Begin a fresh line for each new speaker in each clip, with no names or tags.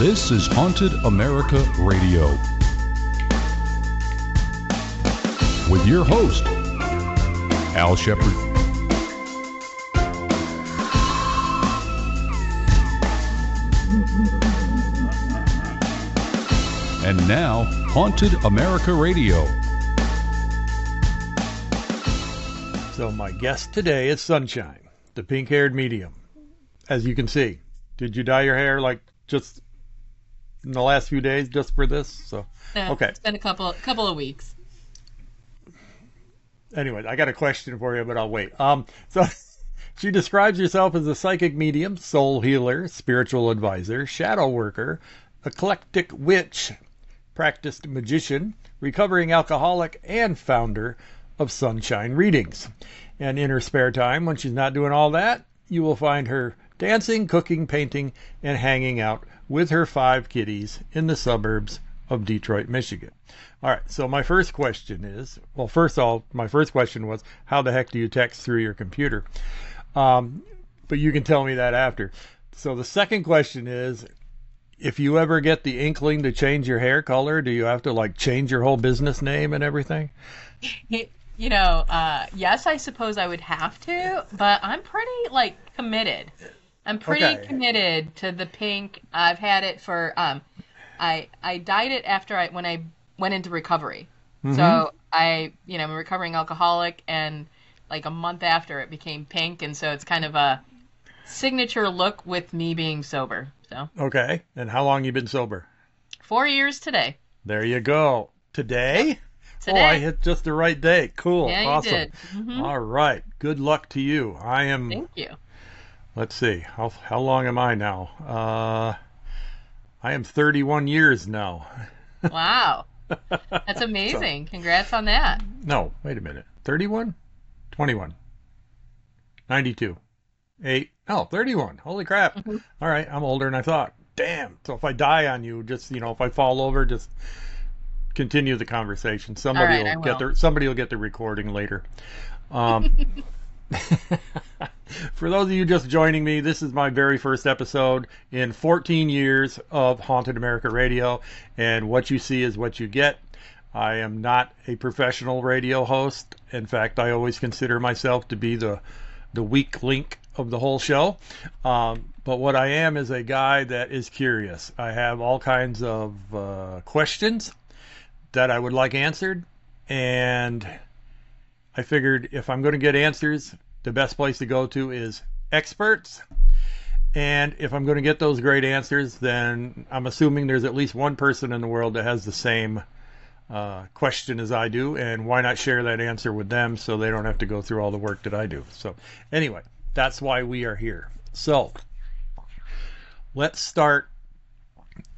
This is Haunted America Radio. With your host, Al Shepard. And now, Haunted America Radio.
So, my guest today is Sunshine, the pink haired medium. As you can see, did you dye your hair like just in the last few days just for this? So,
No,
okay.
It's been a couple couple of weeks.
Anyway, I got a question for you, but I'll wait. Um, so she describes herself as a psychic medium, soul healer, spiritual advisor, shadow worker, eclectic witch, practiced magician, recovering alcoholic, and founder of Sunshine Readings. And in her spare time, when she's not doing all that, you will find her dancing, cooking, painting, and hanging out with her five kitties in the suburbs of Detroit, Michigan. All right, so my first question is well, first of all, my first question was, how the heck do you text through your computer? Um, but you can tell me that after. So the second question is, if you ever get the inkling to change your hair color, do you have to like change your whole business name and everything?
You know, uh, yes, I suppose I would have to, but I'm pretty like committed. I'm pretty
Okay.
committed to the pink. I've had it for um, I I dyed it after I when I went into recovery.
Mm-hmm.
So I you know I'm a recovering alcoholic, and like a month after it became pink, and so it's kind of a signature look with me being sober. So
Okay, and how long you been sober?
four years today.
There you go. Today?
Today.
Oh, I hit just the right day. Cool.
Yeah, you
awesome.
did. Mhm.
All right. Good luck to you. I am
Thank you.
Let's see. How how long am I now? Uh I am 31 years now.
Wow. That's amazing. Congrats on that.
No, wait a minute. 31? 21. 92. 8. Oh, 31. Holy crap.
Mm-hmm.
All right, I'm older than I thought. Damn. So if I die on you, just, you know, if I fall over, just continue the conversation. Somebody
right, I
will get the somebody will get the recording later. Um For those of you just joining me, this is my very first episode in 14 years of Haunted America Radio, and what you see is what you get. I am not a professional radio host. In fact, I always consider myself to be the the weak link of the whole show. Um, but what I am is a guy that is curious. I have all kinds of uh, questions that I would like answered, and I figured if I'm going to get answers, the best place to go to is experts. And if I'm going to get those great answers, then I'm assuming there's at least one person in the world that has the same uh, question as I do, and why not share that answer with them so they don't have to go through all the work that I do? So, anyway, that's why we are here. So, let's start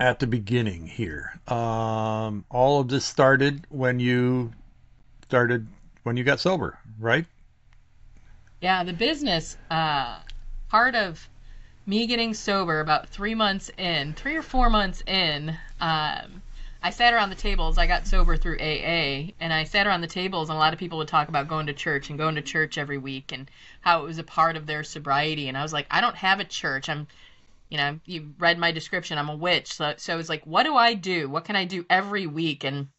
at the beginning here. Um, all of this started when you started when you got sober, right?
Yeah, the business, uh, part of me getting sober about three months in, three or four months in, um, I sat around the tables. I got sober through AA, and I sat around the tables, and a lot of people would talk about going to church and going to church every week and how it was a part of their sobriety. And I was like, I don't have a church. I'm, you know, you read my description. I'm a witch. So, so was like, what do I do? What can I do every week? And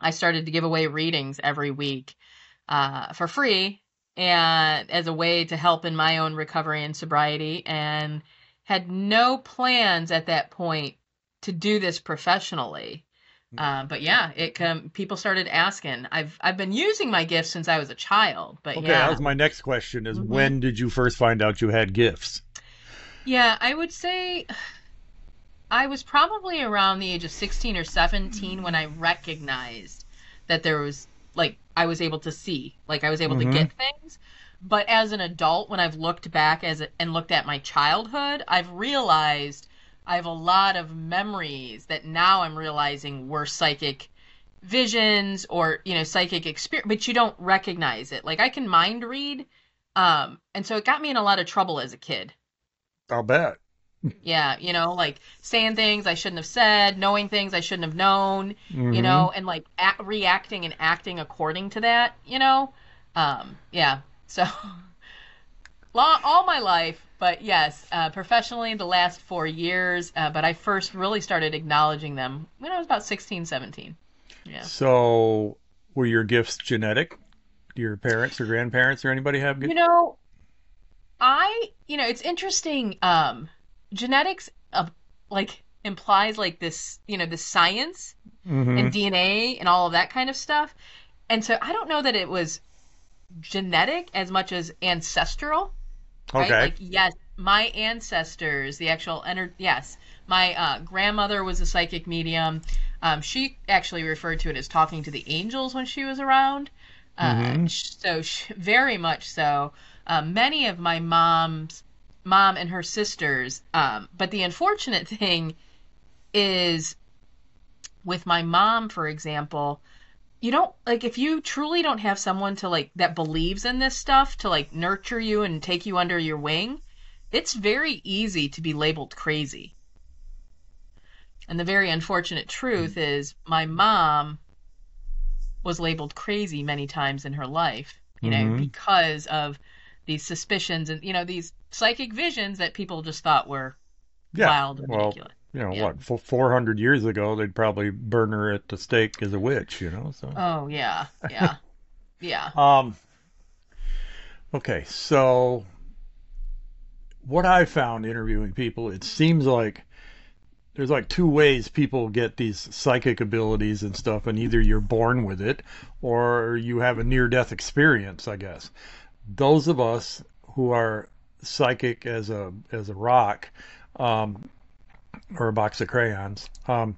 I started to give away readings every week uh, for free and as a way to help in my own recovery and sobriety and had no plans at that point to do this professionally uh, but yeah it um, people started asking i've i've been using my gifts since i was a child but
Okay,
yeah
that was my next question is
Mhm.
when did you first find out you had gifts?
Yeah, I would say I was probably around the age of 16 or 17 when I recognized that there was like I was able to see, like I was able
Mhm.
to get things. But as an adult when I've looked back as a, and looked at my childhood, I've realized I have a lot of memories that now I'm realizing were psychic visions or, you know, psychic experience, but you don't recognize it. Like I can mind read um and so it got me in a lot of trouble as a kid.
I'll bet.
Yeah, you know, like saying things I shouldn't have said, knowing things I shouldn't have known,
Mhm.
you know, and like act, reacting and acting according to that, you know. Um, yeah. So, all my life, but yes, uh, professionally the last four years. Uh, but I first really started acknowledging them when I was about 16, 17. Yeah.
So, were your gifts genetic? Do your parents or grandparents or anybody have gifts?
You know, I you know it's interesting. Um, genetics of like implies like this you know the science
Mhm.
and DNA and all of that kind of stuff. And so I don't know that it was genetic as much as ancestral. Right?
Okay.
Like yes, my ancestors, the actual ener- yes, my uh, grandmother was a psychic medium. Um, she actually referred to it as talking to the angels when she was around. Uh,
Mhm.
So sh- very much so. Uh, many of my mom's mom and her sisters. Um, but the unfortunate thing is with my mom, for example, you don't like if you truly don't have someone to like that believes in this stuff to like nurture you and take you under your wing, it's very easy to be labeled crazy. And the very unfortunate truth is my mom was labeled crazy many times in her life, you know,
Mhm.
because of these suspicions and you know these psychic visions that people just thought were
Yeah.
wild and
well,
ridiculous.
you know
Yeah.
what? Four hundred years ago, they'd probably burn her at the stake as a witch. You know. So.
Oh yeah, yeah, yeah.
Um. Okay, so what I found interviewing people, it seems like there's like two ways people get these psychic abilities and stuff, and either you're born with it or you have a near death experience, I guess. Those of us who are psychic as a as a rock, um, or a box of crayons, um,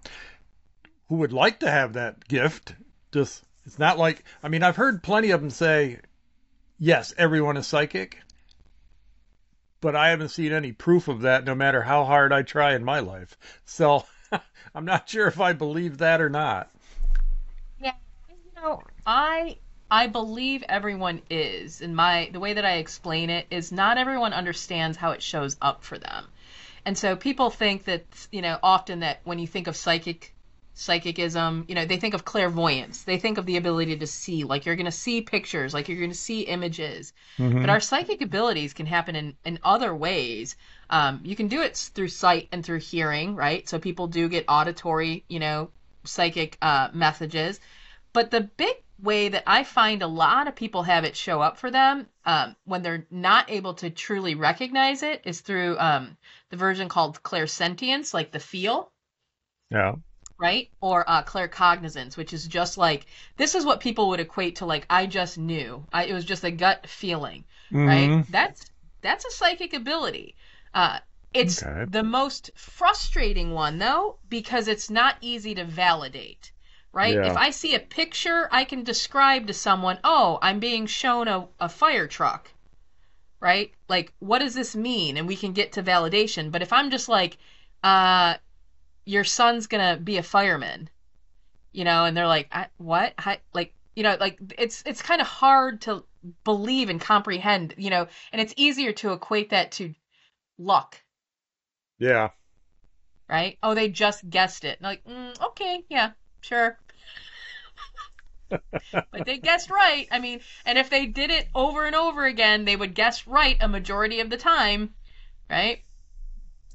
who would like to have that gift, just it's not like I mean I've heard plenty of them say, yes, everyone is psychic, but I haven't seen any proof of that. No matter how hard I try in my life, so I'm not sure if I believe that or not.
Yeah, you know, I I believe everyone is, and my the way that I explain it is not everyone understands how it shows up for them, and so people think that you know often that when you think of psychic psychicism, you know they think of clairvoyance, they think of the ability to see, like you're going to see pictures, like you're going to see images, but our psychic abilities can happen in in other ways. Um, you can do it through sight and through hearing, right? So people do get auditory, you know, psychic uh, messages. But the big way that I find a lot of people have it show up for them um, when they're not able to truly recognize it is through um, the version called clairsentience, like the feel,
Yeah.
right? Or uh, claircognizance, which is just like this is what people would equate to like I just knew. I, it was just a gut feeling, right?
Mhm.
That's that's a psychic ability. Uh, it's
Okay.
the most frustrating one though because it's not easy to validate. Right?
Yeah.
If I see a picture, I can describe to someone, "Oh, I'm being shown a, a fire truck." Right? Like, what does this mean? And we can get to validation. But if I'm just like, uh, your son's gonna be a fireman, you know, and they're like, I, what? Hi, like, you know, like it's it's kind of hard to believe and comprehend, you know, and it's easier to equate that to luck,
Yeah.
right? Oh, they just guessed it. Like, mm, okay, yeah, sure. But they guessed right. I mean, and if they did it over and over again, they would guess right a majority of the time, right?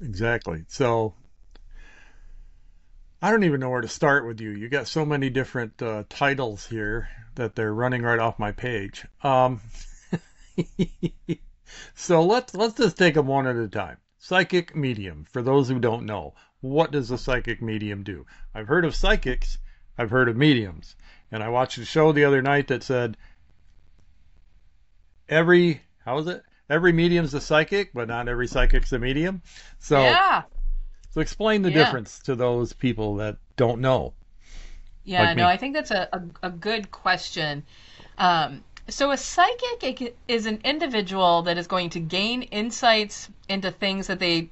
Exactly. So I don't even know where to start with you. You got so many different uh, titles here that they're running right off my page. Um, so let's let's just take them one at a time. Psychic medium. For those who don't know, what does a psychic medium do? I've heard of psychics. I've heard of mediums, and I watched a show the other night that said every how is it? Every medium's a psychic, but not every psychic's a medium. So
yeah.
so explain the
Yeah.
difference to those people that don't know.
Yeah,
like
no,
me.
I think that's a, a, a good question. Um, so, a psychic is an individual that is going to gain insights into things that they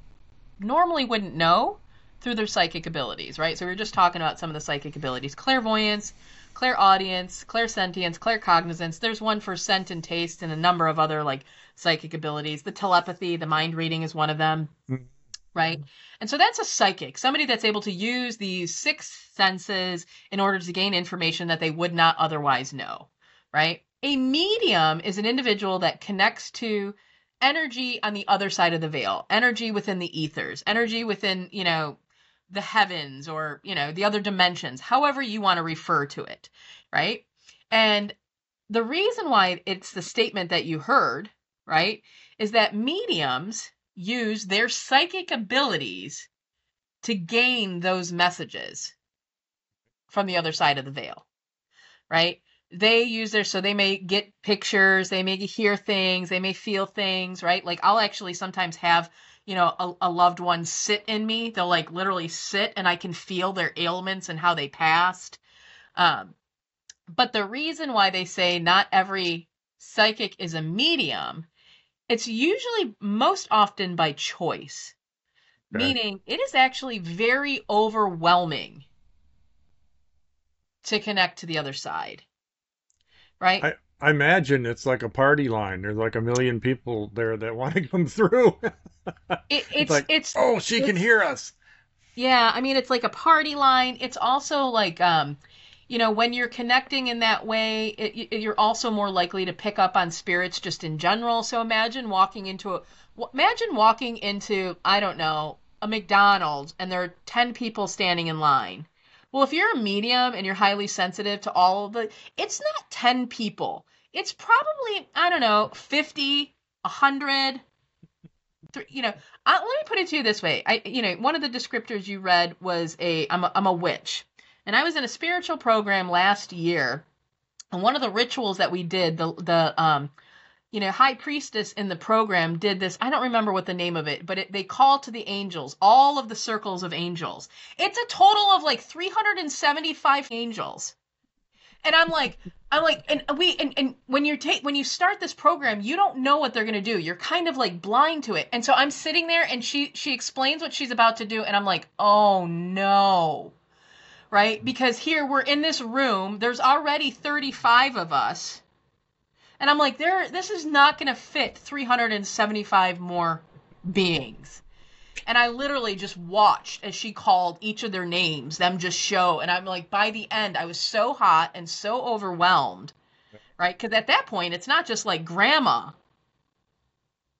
normally wouldn't know through their psychic abilities, right? So, we are just talking about some of the psychic abilities clairvoyance, clairaudience, clairsentience, claircognizance. There's one for scent and taste, and a number of other like psychic abilities. The telepathy, the mind reading is one of them mm-hmm. right? And so that's a psychic, somebody that's able to use these six senses in order to gain information that they would not otherwise know, right? A medium is an individual that connects to energy on the other side of the veil, energy within the ethers, energy within, you know, the heavens or, you know, the other dimensions, however you want to refer to it, right? And the reason why it's the statement that you heard, right, is that mediums use their psychic abilities to gain those messages from the other side of the veil, right? They use their, so they may get pictures, they may hear things, they may feel things, right? Like I'll actually sometimes have, you know, a, a loved one sit in me. They'll like literally sit and I can feel their ailments and how they passed. Um, but the reason why they say not every psychic is a medium, it's usually most often by choice,
Okay.
meaning it is actually very overwhelming to connect to the other side. Right?
I, I imagine it's like a party line. There's like a million people there that want to come through.
it, it's
like,
it's
oh, she can hear us.
Yeah, I mean it's like a party line. It's also like um you know, when you're connecting in that way, it, you're also more likely to pick up on spirits just in general. So imagine walking into a imagine walking into, I don't know, a McDonald's and there are 10 people standing in line. Well, if you're a medium and you're highly sensitive to all of the it's not 10 people. It's probably, I don't know, 50, 100 th- you know, let me put it to you this way. I, you know, one of the descriptors you read was a I'm a, I'm a witch, and I was in a spiritual program last year, and one of the rituals that we did, the the um, you know, high priestess in the program did this. I don't remember what the name of it, but it, they call to the angels, all of the circles of angels. It's a total of like 375 angels. And I'm like, I'm like, and we, and, and when you take, when you start this program, you don't know what they're going to do. You're kind of like blind to it. And so I'm sitting there and she, she explains what she's about to do. And I'm like, oh no. Right. Because here we're in this room. There's already 35 of us. And I'm like, there, this is not going to fit 375 more beings. And I literally just watched as she called each of their names, them just show. And I'm like, by the end, I was so hot and so overwhelmed, right? Because at that point, it's not just like grandma,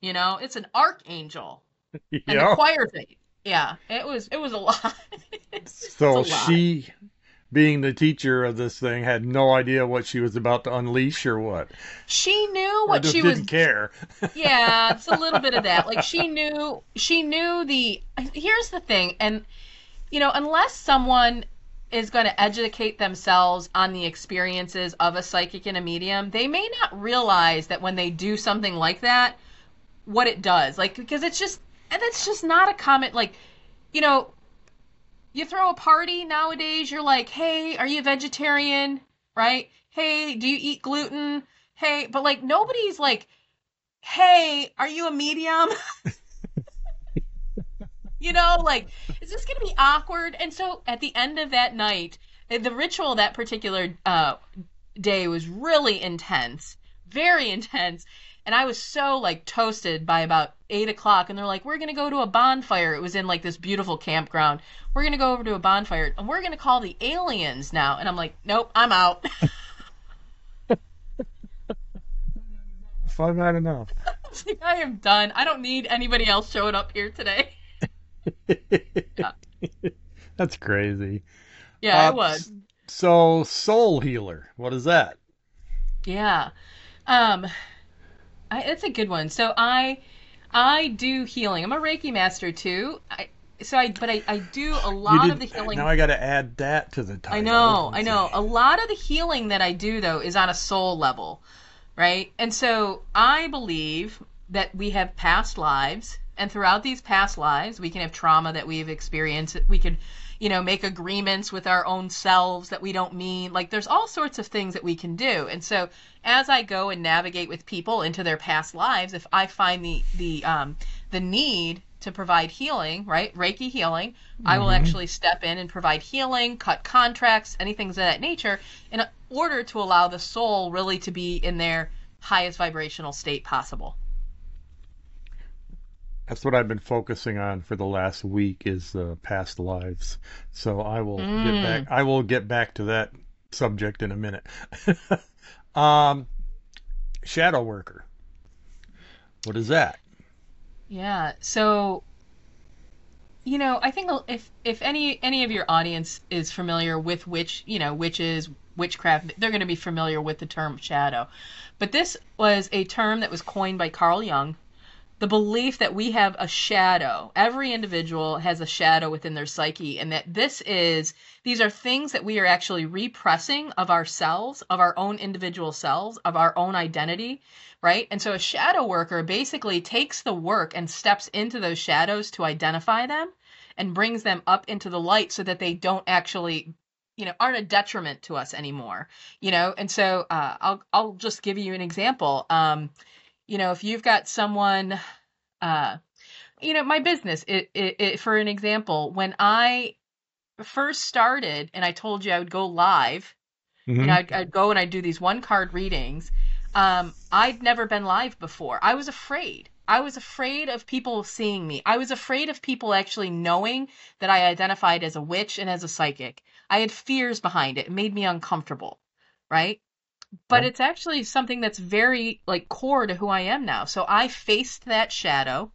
you know, it's an archangel.
yeah.
And the choir thing. Yeah, it was it was a lot.
So
a lot.
she, being the teacher of this thing, had no idea what she was about to unleash or what.
she knew what she
didn't
was
care.
yeah it's a little bit of that like she knew she knew the here's the thing and you know unless someone is going to educate themselves on the experiences of a psychic and a medium they may not realize that when they do something like that what it does like because it's just and that's just not a comment like you know you throw a party nowadays you're like hey are you a vegetarian right hey do you eat gluten hey but like nobody's like hey, are you a medium? you know, like, is this going to be awkward? And so at the end of that night, the ritual that particular uh, day was really intense, very intense. And I was so like toasted by about eight o'clock. And they're like, we're going to go to a bonfire. It was in like this beautiful campground. We're going to go over to a bonfire and we're going to call the aliens now. And I'm like, nope, I'm out.
Five not enough.
I am done. I don't need anybody else showing up here today.
That's crazy.
Yeah,
Uh,
it was.
So, soul healer. What is that?
Yeah. Um I, it's a good one. So I I do healing. I'm a Reiki master too. I so I but I, I do a lot
did-
of the healing.
Now I got to add that to the title.
I know, I know. A lot of the healing that I do though is on a soul level, right? And so I believe that we have past lives and throughout these past lives we can have trauma that we've experienced. We could, you know, make agreements with our own selves that we don't mean. Like there's all sorts of things that we can do. And so as I go and navigate with people into their past lives, if I find the the um the need to provide healing, right? Reiki healing, I will actually step in and provide healing, cut contracts, anything of that nature, in order to allow the soul really to be in their highest vibrational state possible.
That's what I've been focusing on for the last week is uh, past lives. So I will
Mm.
get back. I will get back to that subject in a minute. um, shadow worker. What is that?
Yeah. So, you know, I think if if any any of your audience is familiar with which you know, witches, witchcraft, they're going to be familiar with the term shadow. But this was a term that was coined by Carl Jung. The belief that we have a shadow, every individual has a shadow within their psyche, and that this is, these are things that we are actually repressing of ourselves, of our own individual selves, of our own identity, right? And so a shadow worker basically takes the work and steps into those shadows to identify them and brings them up into the light so that they don't actually you know aren't a detriment to us anymore you know? And so uh, i'll i'll just give you an example. Um you know if you've got someone uh you know my business it, it, it for an example when i first started and i told you i would go live
Mhm.
you know I'd, I'd go and i'd do these one card readings um i'd never been live before. I was afraid. I was afraid of people seeing me. I was afraid of people actually knowing that i identified as a witch and as a psychic. I had fears behind it. It made me uncomfortable right but
Yeah.
it's actually something that's very like core to who i am now so i faced that shadow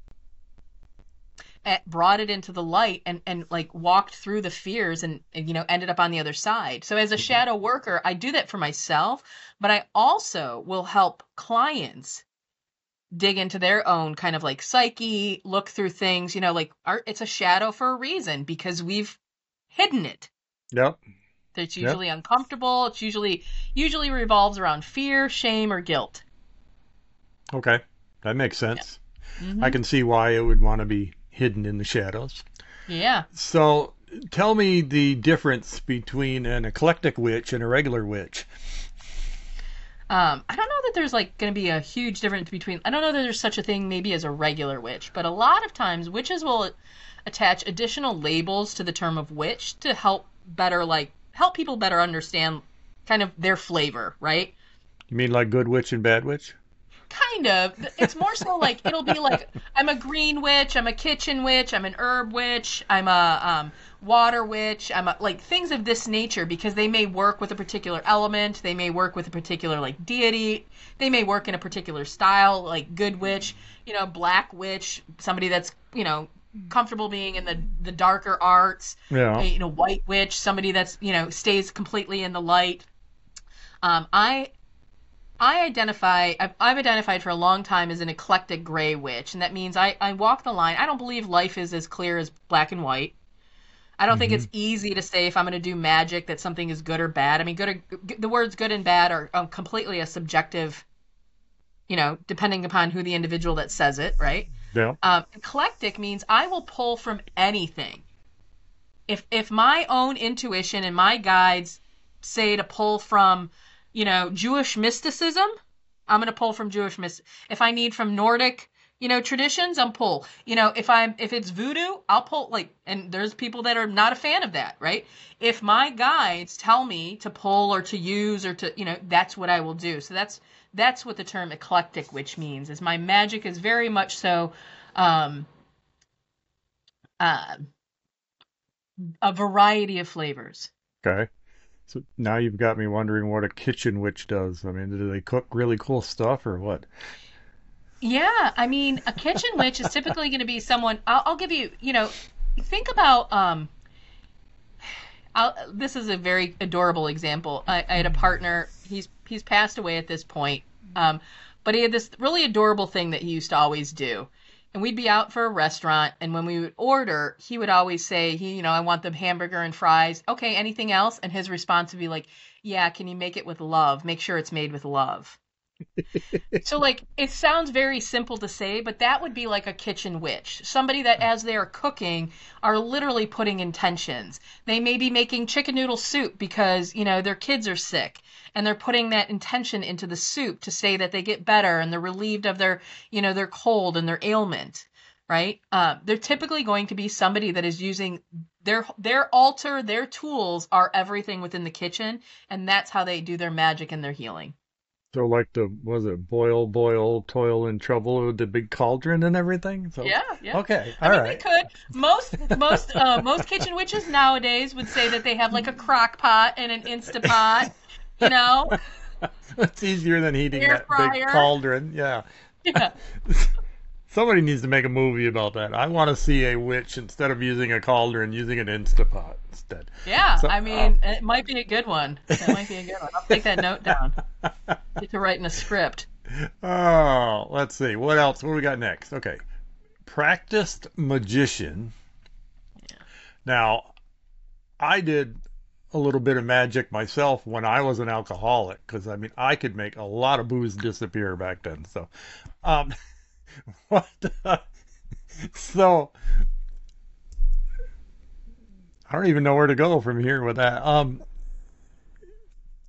eh, brought it into the light and and like walked through the fears and, and you know ended up on the other side so as a shadow worker i do that for myself but i also will help clients dig into their own kind of like psyche look through things you know like art it's a shadow for a reason because we've hidden it
Yep.
It's
Yep.
usually uncomfortable it's usually usually revolves around fear shame or guilt
Okay. That makes sense.
Mhm.
I can see why it would want to be hidden in the shadows.
yeah
So, tell me the difference between an eclectic witch and a regular witch.
Um, I don't know that there's like going to be a huge difference between. I don't know that there's such a thing maybe as a regular witch, but a lot of times witches will attach additional labels to the term of witch to help better like help people better understand kind of their flavor, right?
You mean like good witch and bad witch?
Kind of. It's more so like it'll be like I'm a green witch, I'm a kitchen witch, I'm an herb witch, I'm a um, water witch, I'm a, like things of this nature because they may work with a particular element, they may work with a particular like deity, they may work in a particular style, like good witch, you know, black witch, somebody that's you know comfortable being in the the darker arts,
Yeah.
you know, white witch, somebody that's you know stays completely in the light. Um, I I identify I've, I've identified for a long time as an eclectic gray witch, and that means I I walk the line. I don't believe life is as clear as black and white. I don't think it's easy to say if I'm going to do magic that something is good or bad. I mean, good or, the words good and bad are um, completely a subjective, you know, depending upon who the individual that says it, right?
Yeah.
Um, eclectic means I will pull from anything. If if my own intuition and my guides say to pull from, you know, Jewish mysticism, I'm going to pull from Jewish myst. If I need from Nordic, you know, traditions, I'm pull. You know, if I'm if it's voodoo, I'll pull like and there's people that are not a fan of that, right? If my guides tell me to pull or to use or to, you know, that's what I will do. So that's that's what the term eclectic witch means. Is my magic is very much so um uh, a variety of flavors.
Okay. So now you've got me wondering what a kitchen witch does. I mean, do they cook really cool stuff or what?
Yeah, I mean, a kitchen witch is typically going to be someone. I'll, I'll give you, you know, think about. Um, I'll, this is a very adorable example. I, I had a partner. He's he's passed away at this point, um, but he had this really adorable thing that he used to always do. And we'd be out for a restaurant, and when we would order, he would always say, "He, you know, I want the hamburger and fries. Okay, anything else?" And his response would be like, "Yeah, can you make it with love? Make sure it's made with love." So like it sounds very simple to say but that would be like a kitchen witch. Somebody that as they are cooking are literally putting intentions. They may be making chicken noodle soup because you know their kids are sick and they're putting that intention into the soup to say that they get better and they're relieved of their you know their cold and their ailment right? Uh, they're typically going to be somebody that is using their their altar their tools are everything within the kitchen and that's how they do their magic and their healing
So like the was it boil, boil, toil and trouble with the big cauldron and everything? So
yeah yeah
Okay.
I mean,
right.
they could. Most most uh, most kitchen witches nowadays would say that they have like a crock pot and an Instapot. You know,
it's easier than heating
Air
that big cauldron. Yeah.
yeah.
Somebody needs to make a movie about that. I want to see a witch instead of using a cauldron, using an Instapot instead.
Yeah,
So-
I mean, it might be a good one. That might be a good one. I'll take that note down. Get to writing a script.
Oh, let's see. What else? What do we got next? Okay. Practiced magician. Now, I did a little bit of magic myself when I was an alcoholic because I mean I could make a lot of booze disappear back then. So, um, what? uh, so, I don't even know where to go from here with that. Um,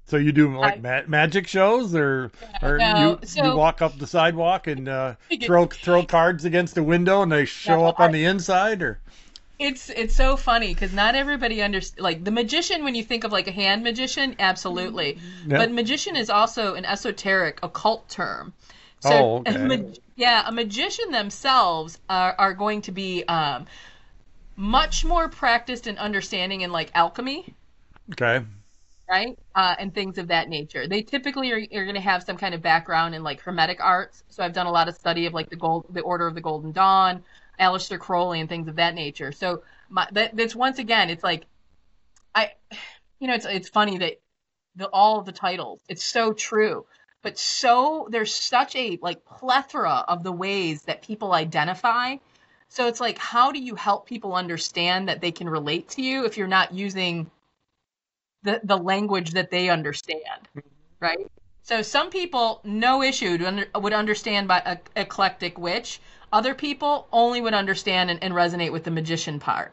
so you do like
I-
ma- magic shows, or or
No,
you,
so-
you walk up the sidewalk and uh, throw throw cards against the window and they show
No,
up on
I-
the inside, or
It's it's so funny because not everybody understands. Like the magician, when you think of like a hand magician, absolutely.
Yeah.
But magician is also an esoteric occult term. So
Oh,
a
okay.
mag- yeah, a magician themselves are, are going to be um, much more practiced in understanding in like alchemy.
okay,
right? Uh, and things of that nature. They typically are, are going to have some kind of background in like hermetic arts. So I've done a lot of study of like the gold, the Order of the Golden Dawn, Aleister Crowley, and things of that nature. So my, that, that's once again, it's like, I, you know, it's it's funny that the all of the titles, it's so true, but so there's such a like plethora of the ways that people identify. So it's like, how do you help people understand that they can relate to you if you're not using the the language that they understand, mm-hmm. right? So some people, no issue, under, would understand by a eclectic witch. Other people only would understand and, and resonate with the magician part,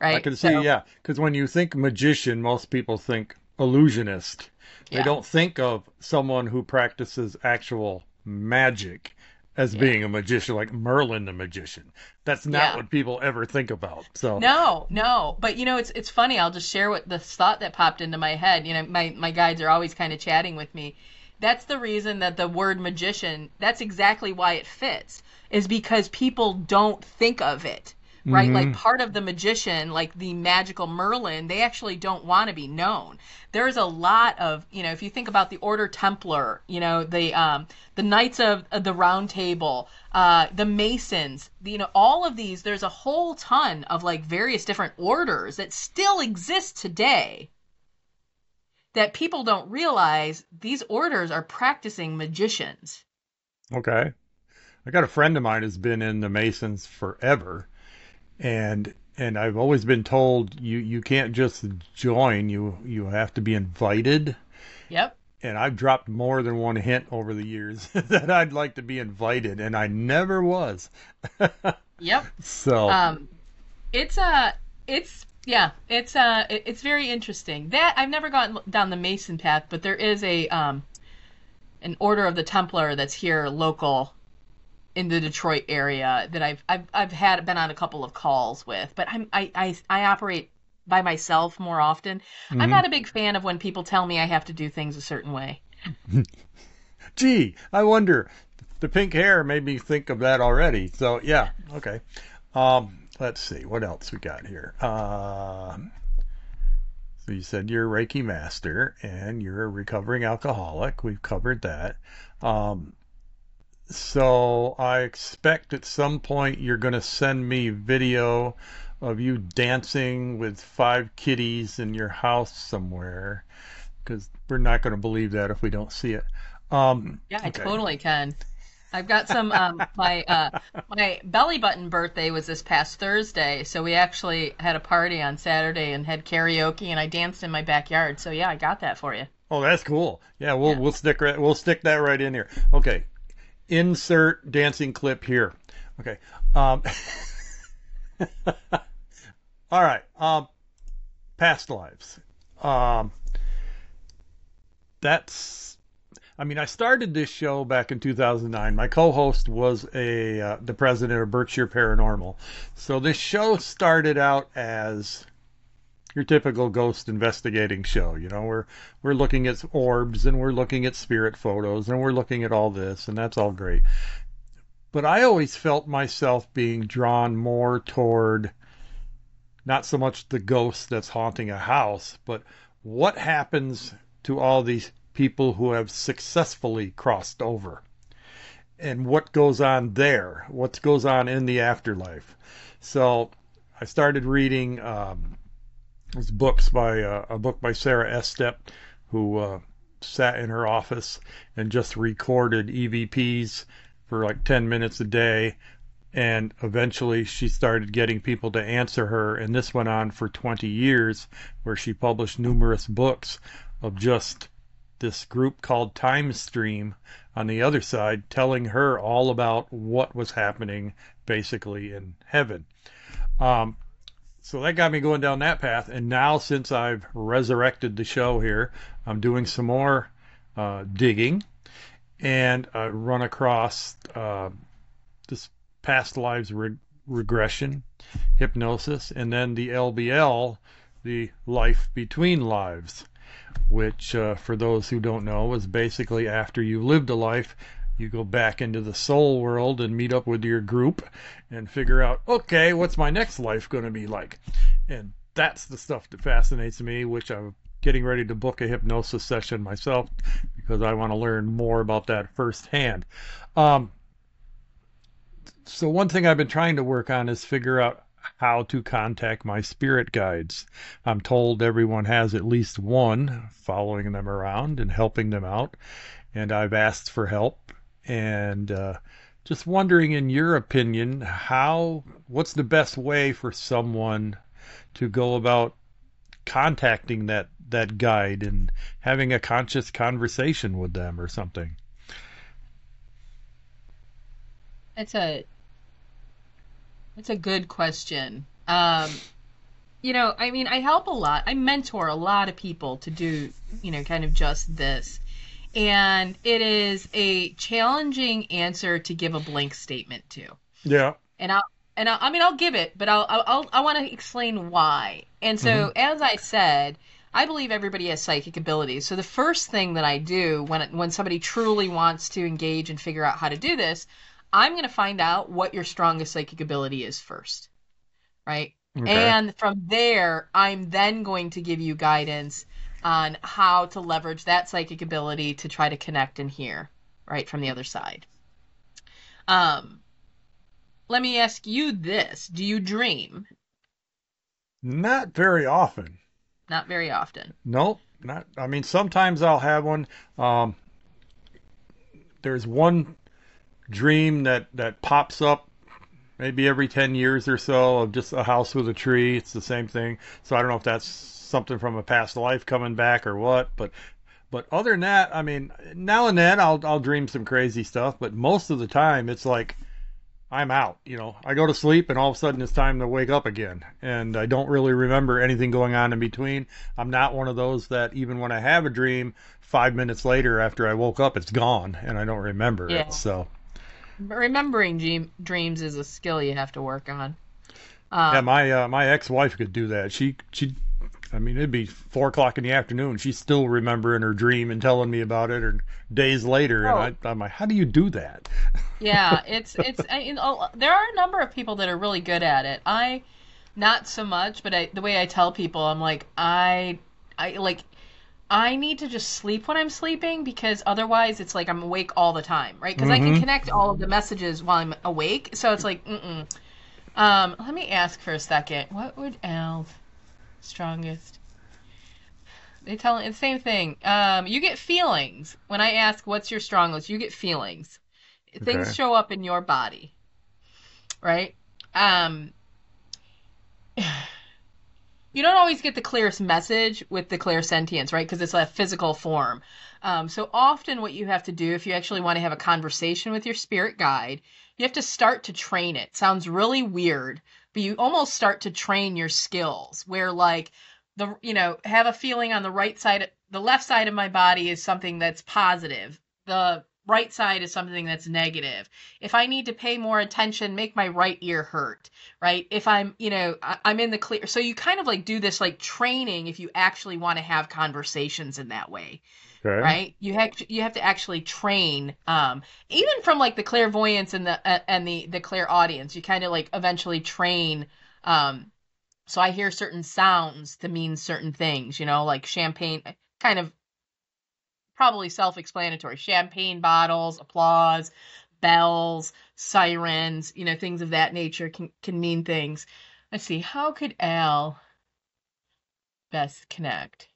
right?
I can see,
So-
yeah, because when you think magician, most people think illusionist. They
Yeah.
don't think of someone who practices actual magic as being a magician, like Merlin the magician. That's not
Yeah.
what people ever think about. So
No, no. But you know, it's it's funny. I'll just share what the thought that popped into my head. You know, my my guides are always kind of chatting with me. That's the reason that the word magician. That's exactly why it fits. Is because people don't think of it. Right, like part of the magician, like the magical Merlin, they actually don't want to be known. There's a lot of, you know, if you think about the Order Templar, you know, the um, the Knights of, of the Round Table, uh, the Masons, you know, all of these. There's a whole ton of like various different orders that still exist today. That people don't realize these orders are practicing magicians.
Okay. I got a friend of mine who's been in the Masons forever, and and I've always been told you you can't just join you you have to be invited.
Yep.
And I've dropped more than one hint over the years that I'd like to be invited, and I never was.
Yep.
So
um it's uh it's yeah it's uh it's very interesting that i've never gotten down the mason path but there is a um an order of the templar that's here local in the detroit area that i've i've, I've had been on a couple of calls with but i'm i i, I operate by myself more often i'm not a big fan of when people tell me i have to do things a certain way
gee, I wonder. The pink hair made me think of that already. So yeah, okay. Um, let's see what else we got here. Um, so you said you're a Reiki master and you're a recovering alcoholic. We've covered that. Um, so I expect at some point you're going to send me video of you dancing with five kitties in your house somewhere because we're not going to believe that if we don't see it. Um,
Yeah, I
okay.
totally can. I've got some. Um, my uh, my belly button birthday was this past Thursday, so we actually had a party on Saturday and had karaoke, and I danced in my backyard. So yeah, I got that for you.
Oh, that's cool. Yeah, we'll
Yeah.
we'll stick right, we'll stick that right in here. Okay, insert dancing clip here. Okay. Um, all right. Um, past lives. Um, that's. I mean, I started this show back in 2009. My co-host was a uh, the president of Berkshire Paranormal, so this show started out as your typical ghost investigating show. You know, we're we're looking at orbs and we're looking at spirit photos and we're looking at all this and that's all great. But I always felt myself being drawn more toward not so much the ghost that's haunting a house, but what happens to all these people who have successfully crossed over. and what goes on there, what goes on in the afterlife. So I started reading um, these books by uh, a book by Sarah Estep, who uh, sat in her office and just recorded EVPs for like 10 minutes a day. And eventually she started getting people to answer her. And this went on for 20 years, where she published numerous books of just this group called Time Stream on the other side telling her all about what was happening basically in heaven. Um, so that got me going down that path. And now, since I've resurrected the show here, I'm doing some more uh, digging, and I run across uh, this past lives re- regression, hypnosis, and then the LBL, the life between lives, which, uh, for those who don't know, is basically after you lived a life, you go back into the soul world and meet up with your group and figure out, okay, what's my next life going to be like? And that's the stuff that fascinates me, which I'm getting ready to book a hypnosis session myself because I want to learn more about that firsthand. Um, so, one thing I've been trying to work on is figure out how to contact my spirit guides. I'm told everyone has at least one following them around and helping them out, and I've asked for help and uh, just wondering, in your opinion, how what's the best way for someone to go about contacting that that guide and having a conscious conversation with them or something?
It's a it's a good question. Um, you know, I mean, I help a lot. I mentor a lot of people to do, you know, kind of just this and it is a challenging answer to give a blank statement to.
Yeah.
And I'll and I'll, I mean I'll give it, but I'll, I'll I want to explain why. And so mm-hmm. as I said, I believe everybody has psychic abilities. So the first thing that I do when when somebody truly wants to engage and figure out how to do this, I'm going to find out what your strongest psychic ability is first. Right? Okay. And from there, I'm then going to give you guidance on how to leverage that psychic ability to try to connect and hear right from the other side. Um, let me ask you this: Do you dream?
Not very often.
Not very often.
Nope. Not. I mean, sometimes I'll have one. Um, there's one dream that that pops up maybe every 10 years or so of just a house with a tree. It's the same thing. So I don't know if that's something from a past life coming back or what, but but other than that, I mean, now and then I'll I'll dream some crazy stuff, but most of the time it's like I'm out, you know. I go to sleep and all of a sudden it's time to wake up again and I don't really remember anything going on in between. I'm not one of those that even when I have a dream, 5 minutes later after I woke up it's gone and I don't remember yeah. it. So
remembering dream, dreams is a skill you have to work on.
Um, yeah, my uh, my ex-wife could do that. She she I mean, it'd be four o'clock in the afternoon. She's still remembering her dream and telling me about it, or days later, oh. and I, am like, "How do you do that?"
yeah, it's it's you know, there are a number of people that are really good at it. I, not so much, but I, the way I tell people, I'm like, I, I like, I need to just sleep when I'm sleeping because otherwise, it's like I'm awake all the time, right? Because mm-hmm. I can mm-hmm. connect all of the messages while I'm awake, so it's like, mm. Um, let me ask for a second. What would Al strongest. They tell it the same thing. Um, you get feelings when I ask what's your strongest. You get feelings. Okay. Things show up in your body, right? Um, you don't always get the clearest message with the clairsentience, right? Because it's a physical form. Um, so often, what you have to do if you actually want to have a conversation with your spirit guide, you have to start to train it. Sounds really weird, but you almost start to train your skills where like the you know have a feeling on the right side the left side of my body is something that's positive. The right side is something that's negative. If i need to pay more attention make my right ear hurt right? If i'm you know I, i'm in the clear so you kind of like do this like training if you actually want to have conversations in that way Okay. Right? You have to, you have to actually train, um, even from like the clairvoyance and the uh, and the the clairaudience. You kind of like eventually train. Um, so I hear certain sounds to mean certain things. You know, like champagne, kind of probably self-explanatory. Champagne bottles, applause, bells, sirens, you know, things of that nature can can mean things. Let's see, how could Al best connect?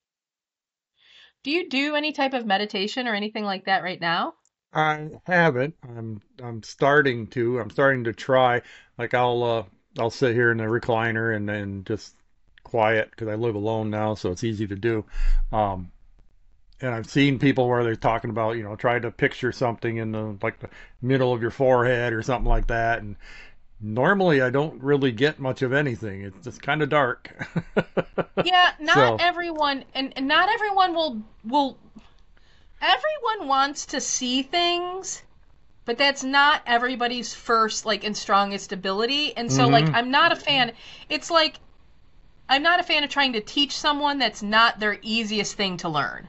Do you do any type of meditation or anything like that right now?
I haven't. I'm I'm starting to. I'm starting to try. Like I'll uh, I'll sit here in the recliner and then just quiet because I live alone now, so it's easy to do. Um, and I've seen people where they're talking about, you know, try to picture something in the like the middle of your forehead or something like that. And normally I don't really get much of anything. It's just kind of dark.
Yeah, not
So-
everyone and, and not everyone will will everyone wants to see things, but that's not everybody's first like and strongest ability. And so like
Mhm.
I'm not a fan. It's like I'm not a fan of trying to teach someone that's not their easiest thing to learn.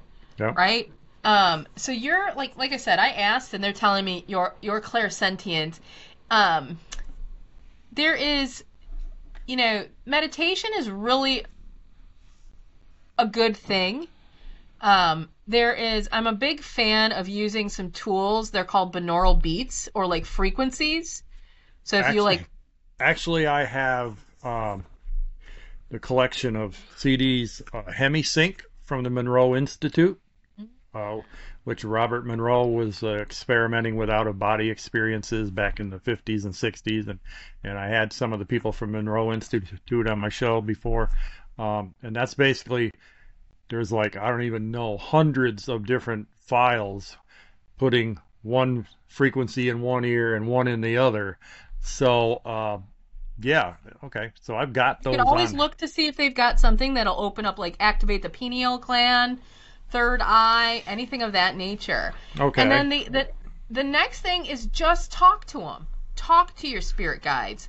Right? Um so you're like like I said, I asked and they're telling me you're you're clairsentient. Um there is you know, meditation is really a good thing. Um, there is, I'm a big fan of using some tools. They're called binaural beats or like frequencies. So if you like,
Actually, I have um, the collection of CDs, uh, HemiSync from the Monroe Institute, uh, which Robert Monroe was uh, experimenting with out of body experiences back in the 50s and 60s. And, and I had some of the people from Monroe Institute on my show before. Um, and that's basically, there's like, I don't even know, hundreds of different files putting one frequency in one ear and one in the other. So, uh, yeah, okay. So I've got those.
you can always
on.
look to see if they've got something that'll open up, like activate the pineal gland, third eye, anything of that nature.
Okay.
And then the, the the next thing is just talk to them. Talk to your spirit guides.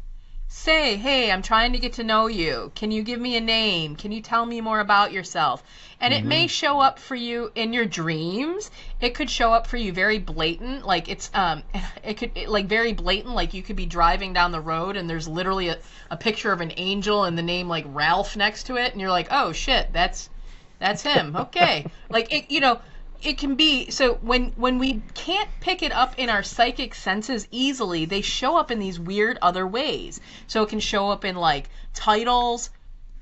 Say, hey, I'm trying to get to know you. Can you give me a name? Can you tell me more about yourself? And it may show up for you in your dreams. It could show up for you very blatant, like it's um, it could it, like very blatant, like you could be driving down the road and there's literally a, a picture of an angel and the name like Ralph next to it, and you're like, oh shit, that's that's him. Okay. like it, you know, it can be so when when we can't pick it up in our psychic senses easily, they show up in these weird other ways. So it can show up in like titles,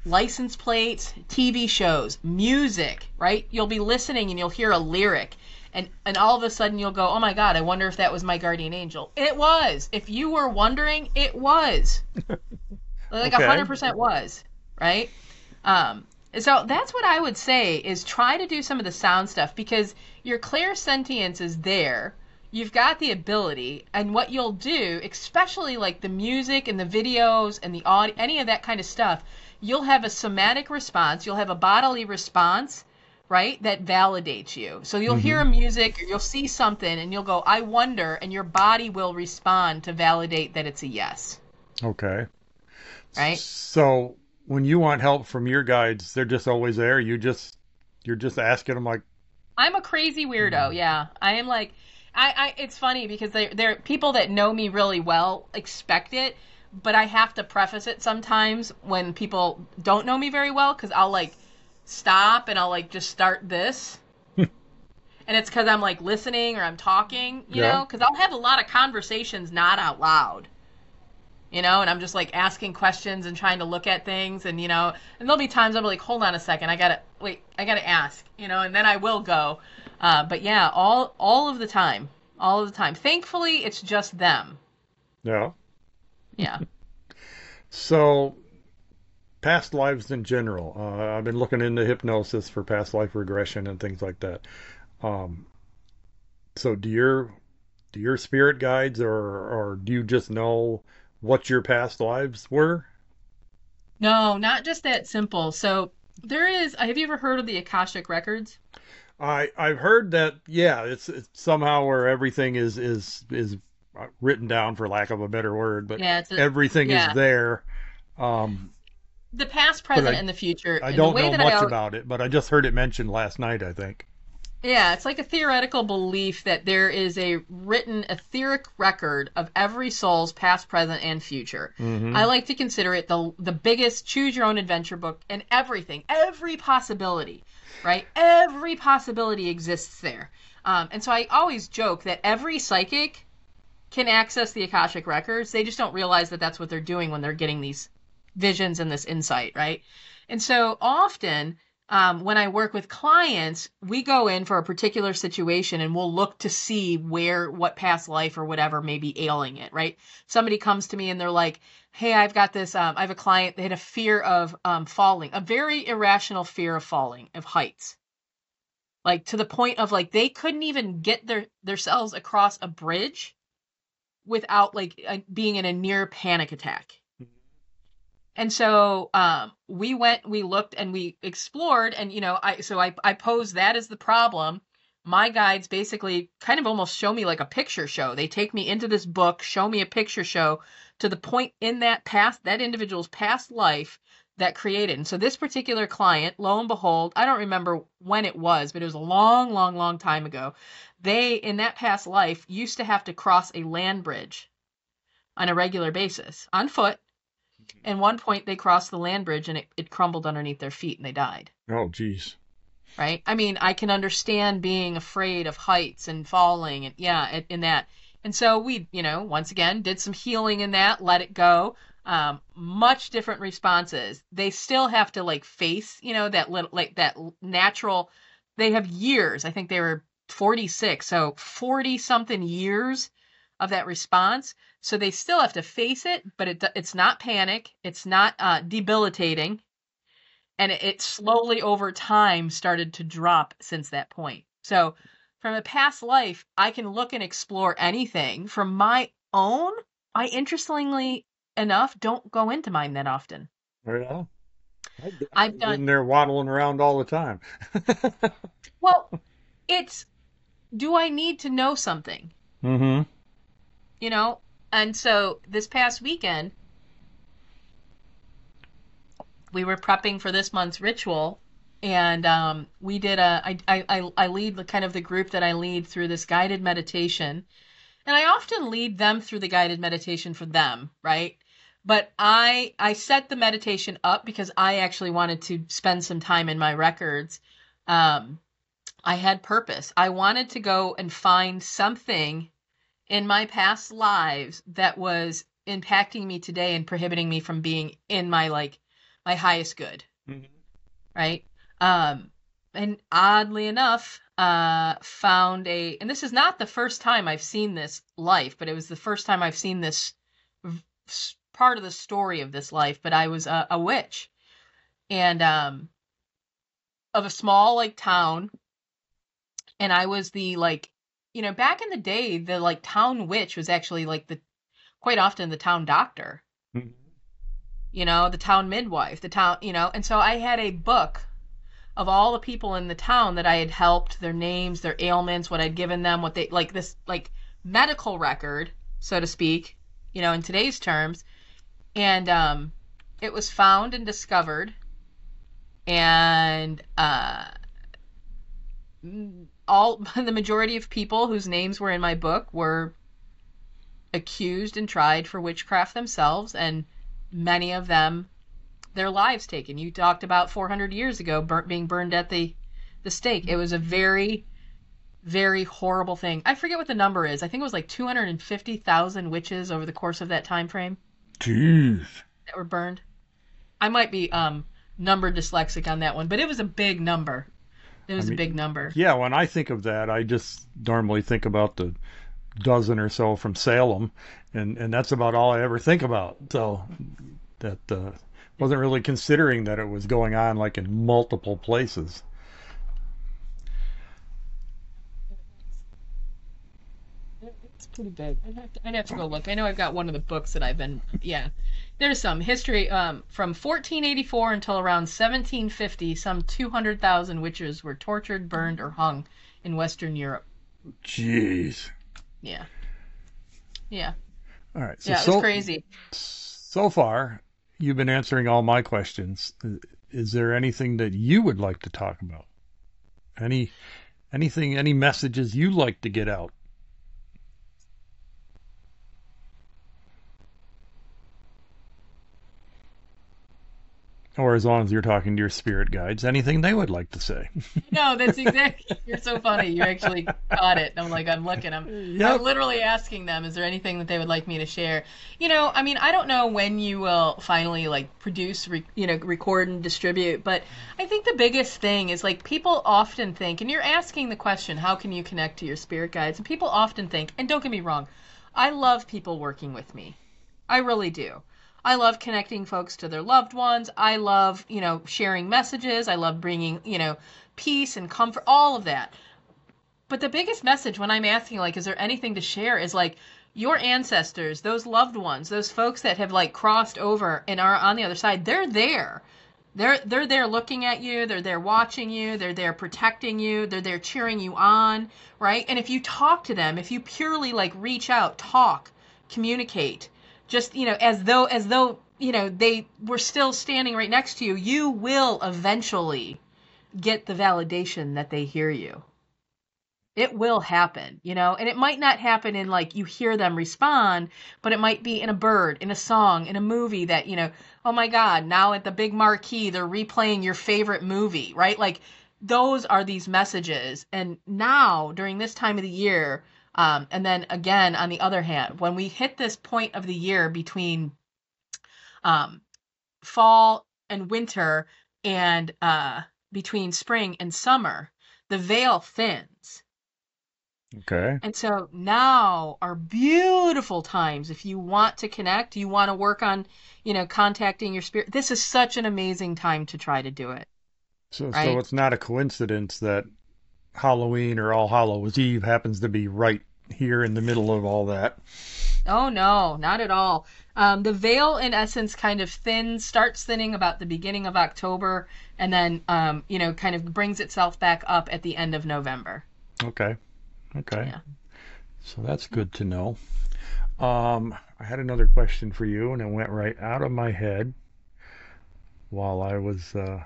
license plates, TV shows, music, right? You'll be listening and you'll hear a lyric and and all of a sudden you'll go, "Oh my god, I wonder if that was my guardian angel." It was. If you were wondering, it was. like a
Okay.
100% was, right? Um so that's what I would say is try to do some of the sound stuff because your clairsentience is there. You've got the ability, and what you'll do, especially like the music and the videos and the audio, any of that kind of stuff, you'll have a somatic response. You'll have a bodily response, right? That validates you. So you'll hear a music, or you'll see something, and you'll go, "I wonder," and your body will respond to validate that it's a yes,
Okay.
right?
So when you want help from your guides, they're just always there. You just you're just asking them like,
I'm a crazy weirdo. Mm-hmm. Yeah, I am like, I, I. It's funny because they, they're people that know me really well expect it, but I have to preface it sometimes when people don't know me very well because I'll like stop and I'll like just start this. and it's because I'm like listening or I'm talking, you
Yeah.
know, because I'll have a lot of conversations not out loud, you know, and I'm just like asking questions and trying to look at things, and you know, and there'll be times I'll be like, hold on a second, I gotta wait, I gotta ask, you know, and then I will go. Uh, but yeah, all all of the time, all of the time. Thankfully, it's just them.
yeah.
Yeah.
So past lives in general. Uh, I've been looking into hypnosis for past life regression and things like that. Um, so do your do your spirit guides or or do you just know what your past lives were?
No, not just that simple. So there is. Have you ever heard of the Akashic records?
I I've heard that yeah, it's, it's somehow where everything is is is written down for lack of a better word, but
Yeah, a,
everything
yeah.
is there. Um,
the past, present,
I-
and the future.
I don't know much about it, but I just heard it mentioned last night. I think.
Yeah, it's like a theoretical belief that there is a written etheric record of every soul's past, present, and future.
Mhm.
I like to consider it the the biggest choose your own adventure book and everything, every possibility, right? Every possibility exists there. Um, and so I always joke that every psychic can access the Akashic records. They just don't realize that that's what they're doing when they're getting these visions and this insight, right? And so often um, when I work with clients, we go in for a particular situation and we'll look to see where, what past life or whatever may be ailing it, right? Somebody comes to me and they're like, Hey, I've got this, um, I have a client, they had a fear of um, falling, a very irrational fear of falling, of heights. Like to the point of like they couldn't even get their themselves across a bridge without like being in a near panic attack. And so um, we went, we looked, and we explored, and you know, I so I I posed that as the problem. My guides basically kind of almost show me like a picture show. They take me into this book, show me a picture show to the point in that past that individual's past life that created. And so this particular client, lo and behold, I don't remember when it was, but it was a long, long, long time ago. They in that past life used to have to cross a land bridge on a regular basis on foot and one point they crossed the land bridge and it, it crumbled underneath their feet and they died.
Oh, geez.
Right? I mean, I can understand being afraid of heights and falling and yeah, in that. And so we, you know, once again did some healing in that, let it go. Um, much different responses. They still have to like face, you know, that little like that natural. They have years. I think they were 46, so 40 something years of that response. So they still have to face it, but it, it's not panic. It's not uh, debilitating. And it, it slowly over time started to drop since that point. So from a past life, I can look and explore anything. From my own, I interestingly enough don't go into mine that often.
Yeah.
I've done.
And they're waddling around all the time.
well, it's do I need to know something?
Mm-hmm.
You know, and so this past weekend, we were prepping for this month's ritual, and um, we did a. I, I I lead the kind of the group that I lead through this guided meditation, and I often lead them through the guided meditation for them, right? But I I set the meditation up because I actually wanted to spend some time in my records. Um, I had purpose. I wanted to go and find something in my past lives that was impacting me today and prohibiting me from being in my like my highest good. Mm-hmm. right? Um and oddly enough uh found a and this is not the first time i've seen this life but it was the first time i've seen this part of the story of this life but i was a, a witch. And um of a small like town. And i was the like you know, back in the day, the like town witch was actually like the quite often the town doctor. Mm-hmm. You know, the town midwife, the town, you know, and so I had a book of all the people in the town that I had helped, their names, their ailments, what I'd given them, what they like this like medical record, so to speak, you know, in today's terms. And um it was found and discovered and uh all the majority of people whose names were in my book were accused and tried for witchcraft themselves and many of them their lives taken. You talked about 400 years ago burnt, being burned at the the stake. It was a very very horrible thing. I forget what the number is. I think it was like 250000 witches over the course of that time frame
jeez.
that were burned. I might be um number dyslexic on that one but it was a big number it was I mean, a big number.
Yeah, when I think of that, I just normally think about the dozen or so from Salem, and and that's about all I ever think about. So that uh, wasn't really considering that it was going on like in multiple places.
It's pretty big. I'd have, to, I'd have to go look. I know I've got one of the books that I've been. Yeah, there's some history um, from 1484 until around 1750. Some 200,000 witches were tortured, burned, or hung in Western Europe.
Jeez.
Yeah. Yeah.
All right. So,
yeah, it was so, crazy.
So far, you've been answering all my questions. Is there anything that you would like to talk about? Any anything, any messages you'd like to get out? Or as long as you're talking to your spirit guides, anything they would like to say.
No, that's exactly. You're so funny. You actually caught it. I'm like, I'm looking. I'm,
Yep.
I'm literally asking them, is there anything that they would like me to share? You know, I mean, I don't know when you will finally like produce, re, you know, record and distribute, but I think the biggest thing is like people often think, and you're asking the question, how can you connect to your spirit guides? And people often think, and don't get me wrong, I love people working with me. I really do. I love connecting folks to their loved ones. I love, you know, sharing messages. I love bringing, you know, peace and comfort, all of that. But the biggest message when I'm asking, like, is there anything to share, is like, your ancestors, those loved ones, those folks that have like crossed over and are on the other side, they're there. They're they're there looking at you, they're there watching you, they're there protecting you, they're there cheering you on, right? And if you talk to them, if you purely like reach out, talk, communicate, just you know as though as though you know they were still standing right next to you you will eventually get the validation that they hear you. It will happen you know and it might not happen in like you hear them respond but it might be in a bird in a song in a movie that you know oh my god now at the big marquee they're replaying your favorite movie right? Like those are these messages. And now during this time of the year um, and then again, on the other hand, when we hit this point of the year between um, fall and winter and uh, between spring and summer, the veil thins.
Okay.
And so now are beautiful times if you want to connect, you want to work on, you know, contacting your spirit. This is such an amazing time to try to do it.
So,
Right.
so it's not a coincidence that Halloween or All Hallows Eve happens to be right here in the middle of all that.
Oh no, not at all. Um, the veil, in essence, kind of thins, starts thinning about the beginning of October, and then, um, you know, kind of brings itself back up at the end of November.
Okay. Okay.
Yeah.
So that's good to know. Um, I had another question for you, and it went right out of my head while I was uh,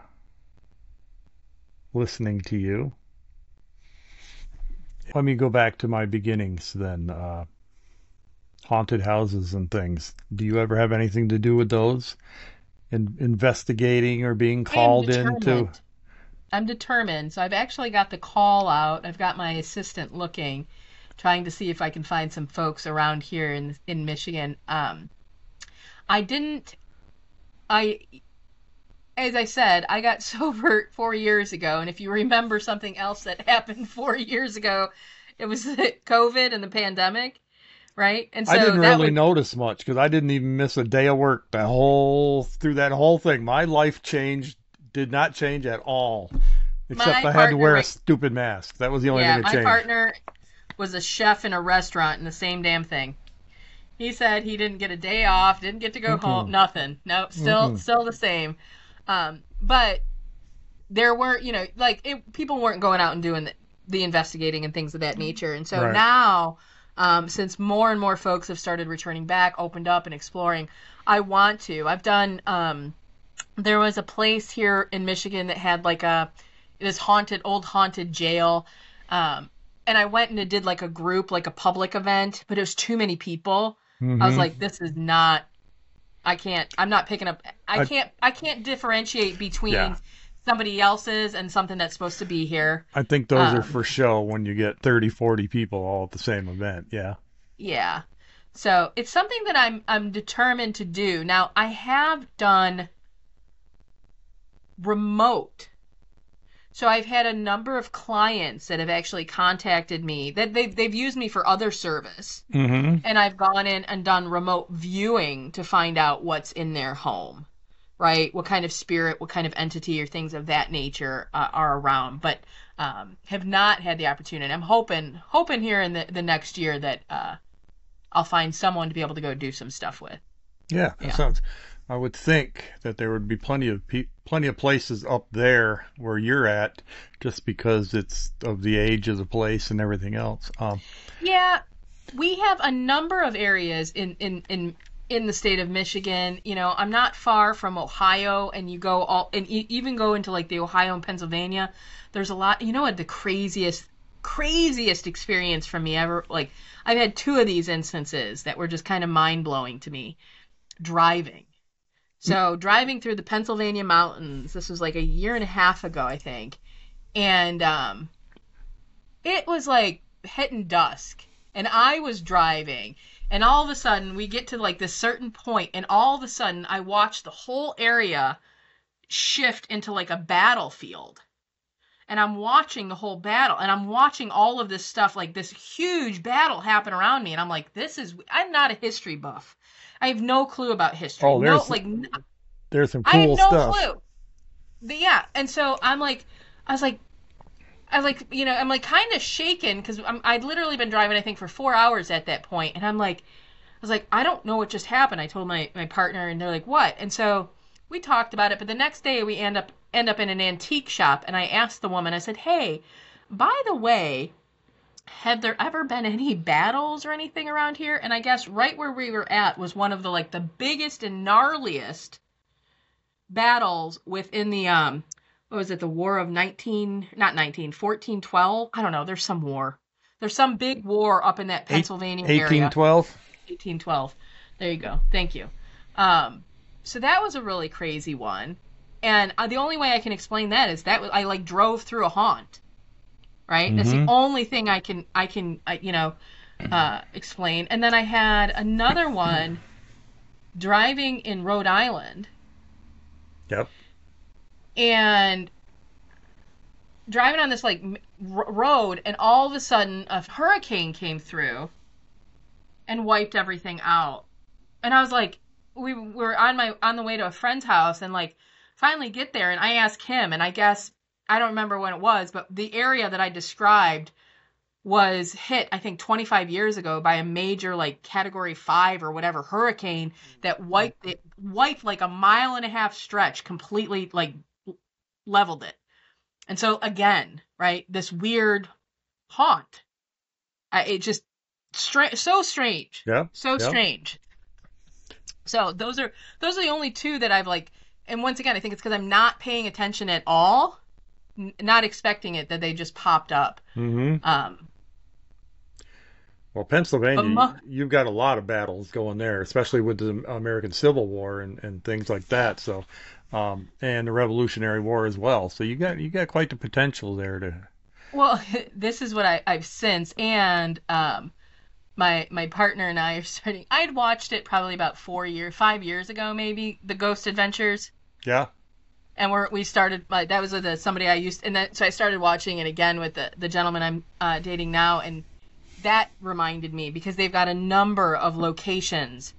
listening to you. Let me go back to my beginnings then. Uh, haunted houses and things. Do you ever have anything to do with those? In investigating or being called into?
determined. I'm determined. So I've actually got the call out. I've got my assistant looking, trying to see if I can find some folks around here in in Michigan. Um, I didn't. I, as I said, I got sober four years ago, and if you remember something else that happened four years ago, it was COVID and the pandemic, right? And so
I didn't really
was,
notice much because I didn't even miss a day of work the whole through that whole thing. My life changed, did not change at all, except
My
I had to wear a stupid mask. That was the only
yeah,
thing that
my partner was a chef in a restaurant, and the same damn thing. He said he didn't get a day off, didn't get to go home, nothing. No, still,
Mm-mm.
still the same. Um, but there weren't, you know, like it, people weren't going out and doing the, the investigating and things of that nature. And so
Right.
now, um, since more and more folks have started returning back, opened up and exploring, I want to. I've done. Um, there was a place here in Michigan that had like a this haunted old haunted jail. Um, and I went and did like a group, like a public event, but it was too many people. I was
Mhm.
like, this is not. I can't. I'm not picking up. I
I-
can't. I can't differentiate between
Yeah.
somebody else's and something that's supposed to be here.
I think those
um,
are for show when you get 30, 40 people all at the same event. Yeah.
Yeah. So it's something that I'm I'm determined to do. Now I have done remote. So I've had a number of clients that have actually contacted me that they've they've used me for other service.
Mm-hmm.
and I've gone in and done remote viewing to find out what's in their home, right? What kind of spirit, what kind of entity, or things of that nature uh, are around, but um, have not had the opportunity. I'm hoping, hoping here in the, the next year that uh, I'll find someone to be able to go do some stuff with.
Yeah, that
Yeah.
sounds. I would think that there would be plenty of pe- plenty of places up there where you're at, just because it's of the age of the place and everything else. Um,
Yeah, we have a number of areas in in in in the state of Michigan. You know, I'm not far from Ohio, and you go all and even go into like the Ohio and Pennsylvania. There's a lot. You know what the craziest craziest experience from me ever like I've had two of these instances that were just kind of mind blowing to me. Driving. So driving through the Pennsylvania mountains, this was like a year and a half ago, I think, and um, it was like hitting dusk, and I was driving, and all of a sudden we get to like this certain point, and all of a sudden I watch the whole area shift into like a battlefield and I'm watching the whole battle and I'm watching all of this stuff like this huge battle happen around me and I'm like this is I'm not a history buff. I have no clue about history.
Oh,
no
there's-
like
There's some cool
I have no
stuff.
clue. But yeah, and so I'm like I was like I was like, you know, I'm like kind of shaken because I'd literally been driving, I think, for four hours at that point, and I'm like, I was like, I don't know what just happened. I told my my partner, and they're like, what? And so we talked about it, but the next day we end up end up in an antique shop, and I asked the woman, I said, hey, by the way, have there ever been any battles or anything around here? And I guess right where we were at was one of the like the biggest and gnarliest battles within the um what was it the war of 19 not 19 1412 i don't know. There's some war. There's some big war up in that pennsylvania area.
1812.
1812 there you go. Thank you. Um so that was a really crazy one. And uh, the only way i can explain that is that was, i like drove through a haunt right that's the
Mhm.
only thing i can i can uh, you know uh explain and then i had another one driving in rhode island
Yep.
and driving on this like r- road and all of a sudden a hurricane came through and wiped everything out and i was like we were on my on the way to a friend's house and like finally get there and i asked him and i guess i don't remember when it was but the area that i described was hit i think 25 years ago by a major like category 5 or whatever hurricane that mm-hmm. wiped it wiped like a mile and a half stretch completely like leveled it and so again right this weird haunt I, it just stra- so strange
Yeah.
so
Yep.
strange so those are those are the only two that i've like and once again i think it's because i'm not paying attention at all not expecting it that they just popped up
Mm-hmm.
um
Well, Pennsylvania,
mo-
you've got a lot of battles going there, especially with the American Civil War and, and things like that. So, um, and the Revolutionary War as well. So you got you got quite the potential there to.
Well, this is what I, I've since, and um, my my partner and I are starting. I'd watched it probably about four years, five years ago, maybe the Ghost Adventures,
Yeah.
And we're we started. Like, that was with a, somebody I used, and then so I started watching it again with the the gentleman I'm uh, dating now, and that reminded me because they've got a number of locations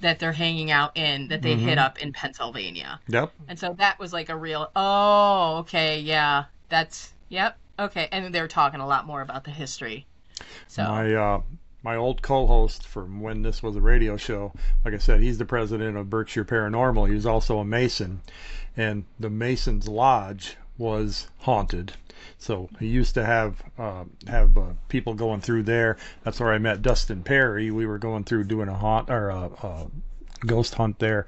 that they're hanging out in that they hit up in Pennsylvania.
Yep.
And so that was like a real, oh, okay, yeah, that's, yep, okay. And they were talking a lot more about the history. So,
My uh, my old co-host from when this was a radio show, like I said, he's the president of Berkshire Paranormal. He was also a Mason, and the Masons Lodge was haunted. So he used to have uh, have uh, people going through there. That's where I met Dustin Perry. We were going through doing a haunt or a, a ghost hunt there.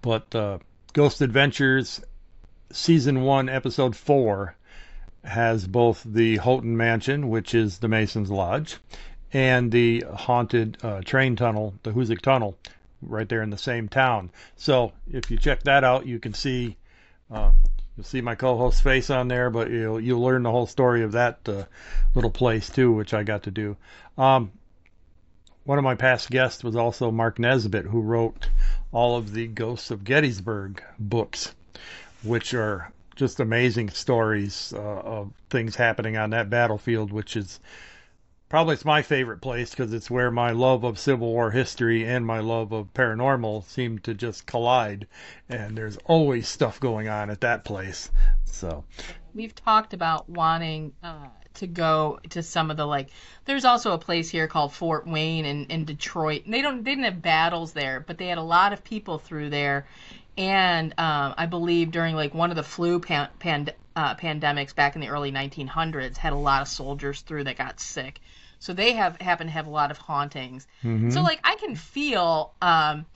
But uh, Ghost Adventures season one, episode four, has both the Houghton Mansion, which is the Masons Lodge, and the haunted uh, train tunnel, the Hoosac Tunnel, right there in the same town. So if you check that out, you can see uh, you'll see my co-host's face on there, but you'll you'll learn the whole story of that uh, little place too, which I got to do. Um, one of my past guests was also Mark Nesbitt, who wrote all of the Ghosts of Gettysburg books, which are just amazing stories uh, of things happening on that battlefield, which is probably it's my favorite place because it's where my love of Civil War history and my love of paranormal seem to just collide, and there's always stuff going on at that place. So
we've talked about wanting uh, to go to some of the like. There's also a place here called Fort Wayne in, in Detroit. And they don't they didn't have battles there, but they had a lot of people through there. And um, I believe during like one of the flu pan, pand, uh, pandemics back in the early 1900s, had a lot of soldiers through that got sick. So they have happen to have a lot of hauntings.
mhm.
So like I can feel um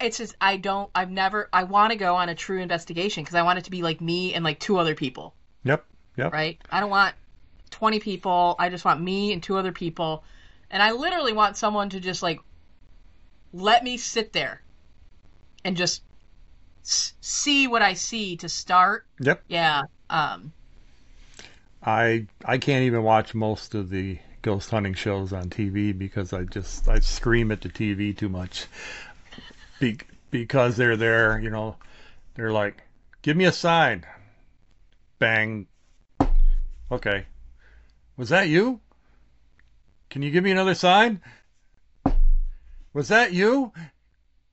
it's just I don't I've never I want to go on a true investigation because I want it to be like me and like two other people,
yep, yep,
right? I don't want 20 people. I just want me and two other people. And I literally want someone to just like let me sit there and just s- see what I see to start.
Yep.
Yeah. Um,
I I can't even watch most of the ghost hunting shows on TV because I just I scream at the TV too much. Be, because they're there, you know, they're like, "Give me a sign." Bang. Okay. Was that you? Can you give me another sign? Was that you?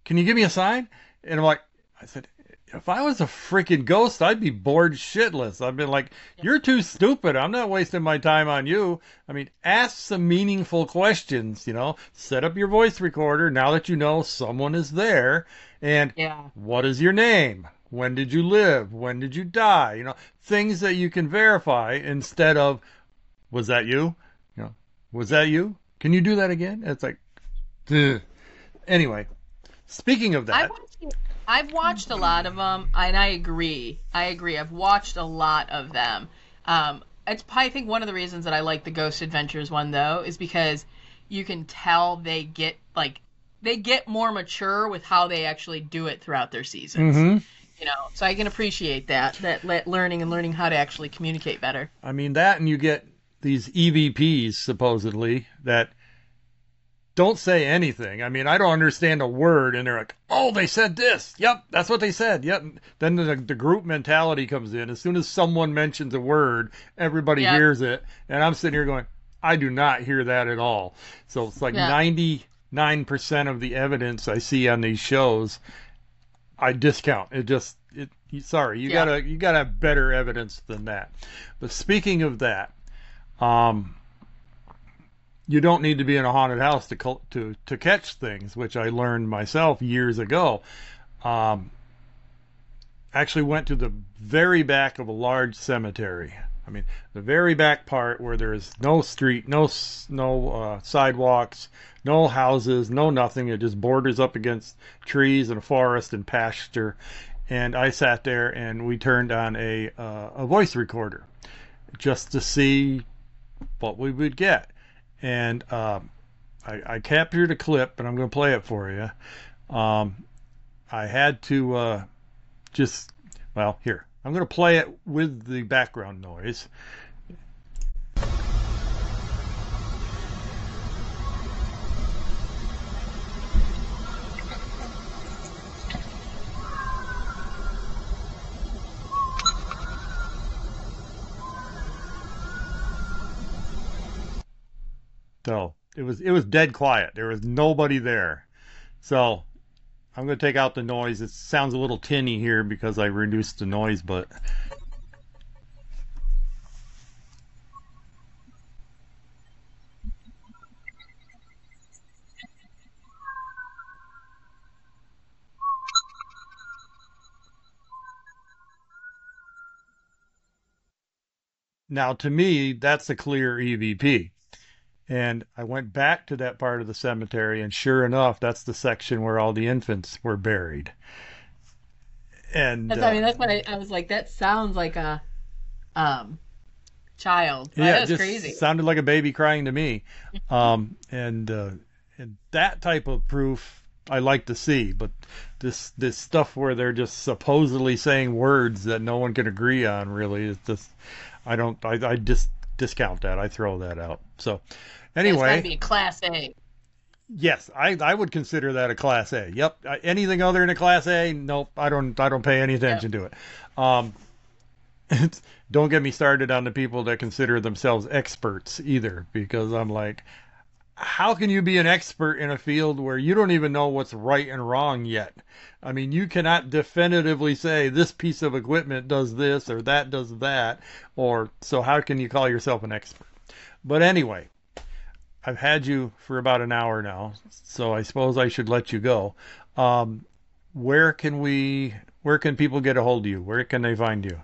Can you give me a sign? And I'm like, I said, if I was a freaking ghost, I'd be bored shitless. I've been like, you're too stupid. I'm not wasting my time on you. I mean, ask some meaningful questions, you know, set up your voice recorder now that you know someone is there. And
yeah.
what is your name? When did you live? When did you die? You know, things that you can verify instead of, was that you? You know, was that you? Can you do that again? It's like, ugh. anyway, speaking of that.
I've watched, I've watched a lot of them, and I agree. I agree. I've watched a lot of them. Um, it's I think one of the reasons that I like the Ghost Adventures one though is because you can tell they get like they get more mature with how they actually do it throughout their seasons.
hmm
You know, so I can appreciate that that le- learning and learning how to actually communicate better.
I mean that, and you get these EVPs supposedly that don't say anything. I mean, I don't understand a word, and they're like, "Oh, they said this. Yep, that's what they said. Yep." Then the, the group mentality comes in. As soon as someone mentions a word, everybody
Yep.
hears it, and I'm sitting here going, "I do not hear that at all." So it's like
Yeah.
ninety nine percent of the evidence I see on these shows, I discount. It just it. Sorry, you
Yeah.
gotta you gotta have better evidence than that. But speaking of that, um, you don't need to be in a haunted house to to to catch things, which I learned myself years ago. Um, actually went to the very back of a large cemetery. I mean, the very back part where there is no street, no no uh, sidewalks, no houses, no nothing. It just borders up against trees and forest and pasture. And I sat there and we turned on a uh, a voice recorder just to see what we would get. And um, I, I captured a clip, and I'm going to play it for you. Um, I had to uh, just, well, here. I'm going to play it with the background noise. So it was it was dead quiet. There was nobody there. So I'm going to take out the noise. It sounds a little tinny here because I reduced the noise, but now to me that's a clear EVP. And I went back to that part of the cemetery, and sure enough, that's the section where all the infants were buried. And
That's,
uh,
I mean, that's what I, I was like. That sounds like a um child.
yeah, just
crazy.
sounded like a baby crying to me. Um, and uh, and that type of proof I like to see, but this this stuff where they're just supposedly saying words that no one can agree on really is just I don't I, I just discount that. I throw that out. So anyway,
be a class A.
Yes, I, I would consider that a class A. Yep. Anything other than a class A, nope. I don't I don't pay any attention to it. Um, don't get me started on the people that consider themselves experts either, because I'm like, how can you be an expert in a field where you don't even know what's right and wrong yet? I mean, you cannot definitively say this piece of equipment does this or that does that, or so how can you call yourself an expert? But anyway, I've had you for about an hour now, so I suppose I should let you go. Um, where can we? Where can people get a hold of you? Where can they find you?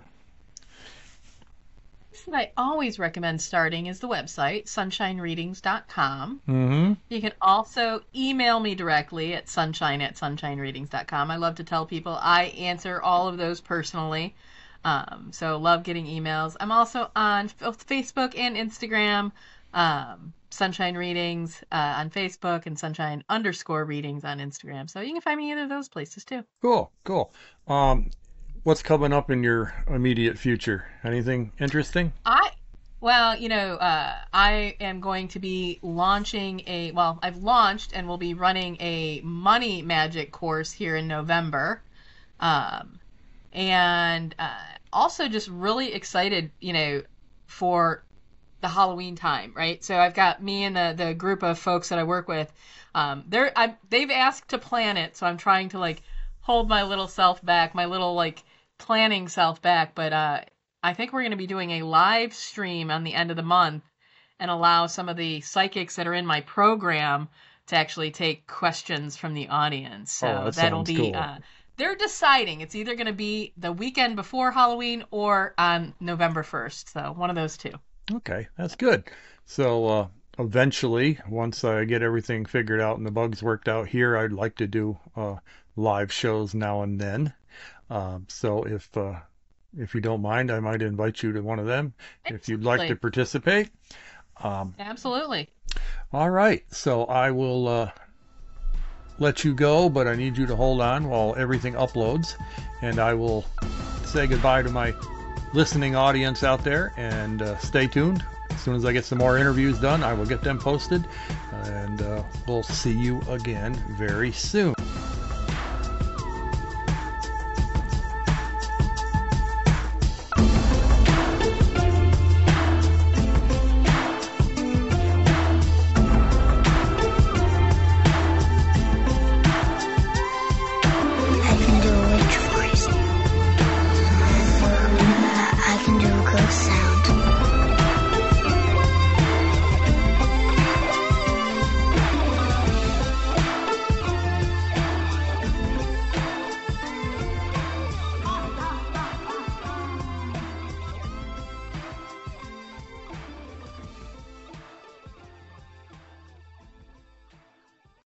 What I always recommend starting is the website sunshinereadings.com.
Mm-hmm.
You can also email me directly at sunshine at sunshinereadings.com. I love to tell people I answer all of those personally. Um, so love getting emails. I'm also on Facebook and Instagram. Um, Sunshine Readings uh, on Facebook and Sunshine underscore Readings on Instagram. So you can find me either of those places too.
Cool, cool. Um, what's coming up in your immediate future? Anything interesting?
I well, you know, uh, I am going to be launching a well, I've launched and will be running a money magic course here in November. Um, and uh, also just really excited, you know, for the Halloween time, right? So I've got me and the the group of folks that I work with. Um, they're I, they've asked to plan it, so I'm trying to like hold my little self back, my little like planning self back. But uh, I think we're going to be doing a live stream on the end of the month and allow some of the psychics that are in my program to actually take questions from the audience. So
Oh, that
that'll be.
cool.
Uh, they're deciding. It's either going to be the weekend before Halloween or on November 1st. So one of those two.
Okay, that's good. So uh, eventually, once I get everything figured out and the bugs worked out here, I'd like to do uh, live shows now and then. Um, so if uh, if you don't mind, I might invite you to one of them if you'd like to participate. Um,
Absolutely.
all right, so I will uh, let you go, but I need you to hold on while everything uploads, and I will say goodbye to my listening audience out there and uh, stay tuned. As soon as I get some more interviews done, I will get them posted, and uh, we'll see you again very soon.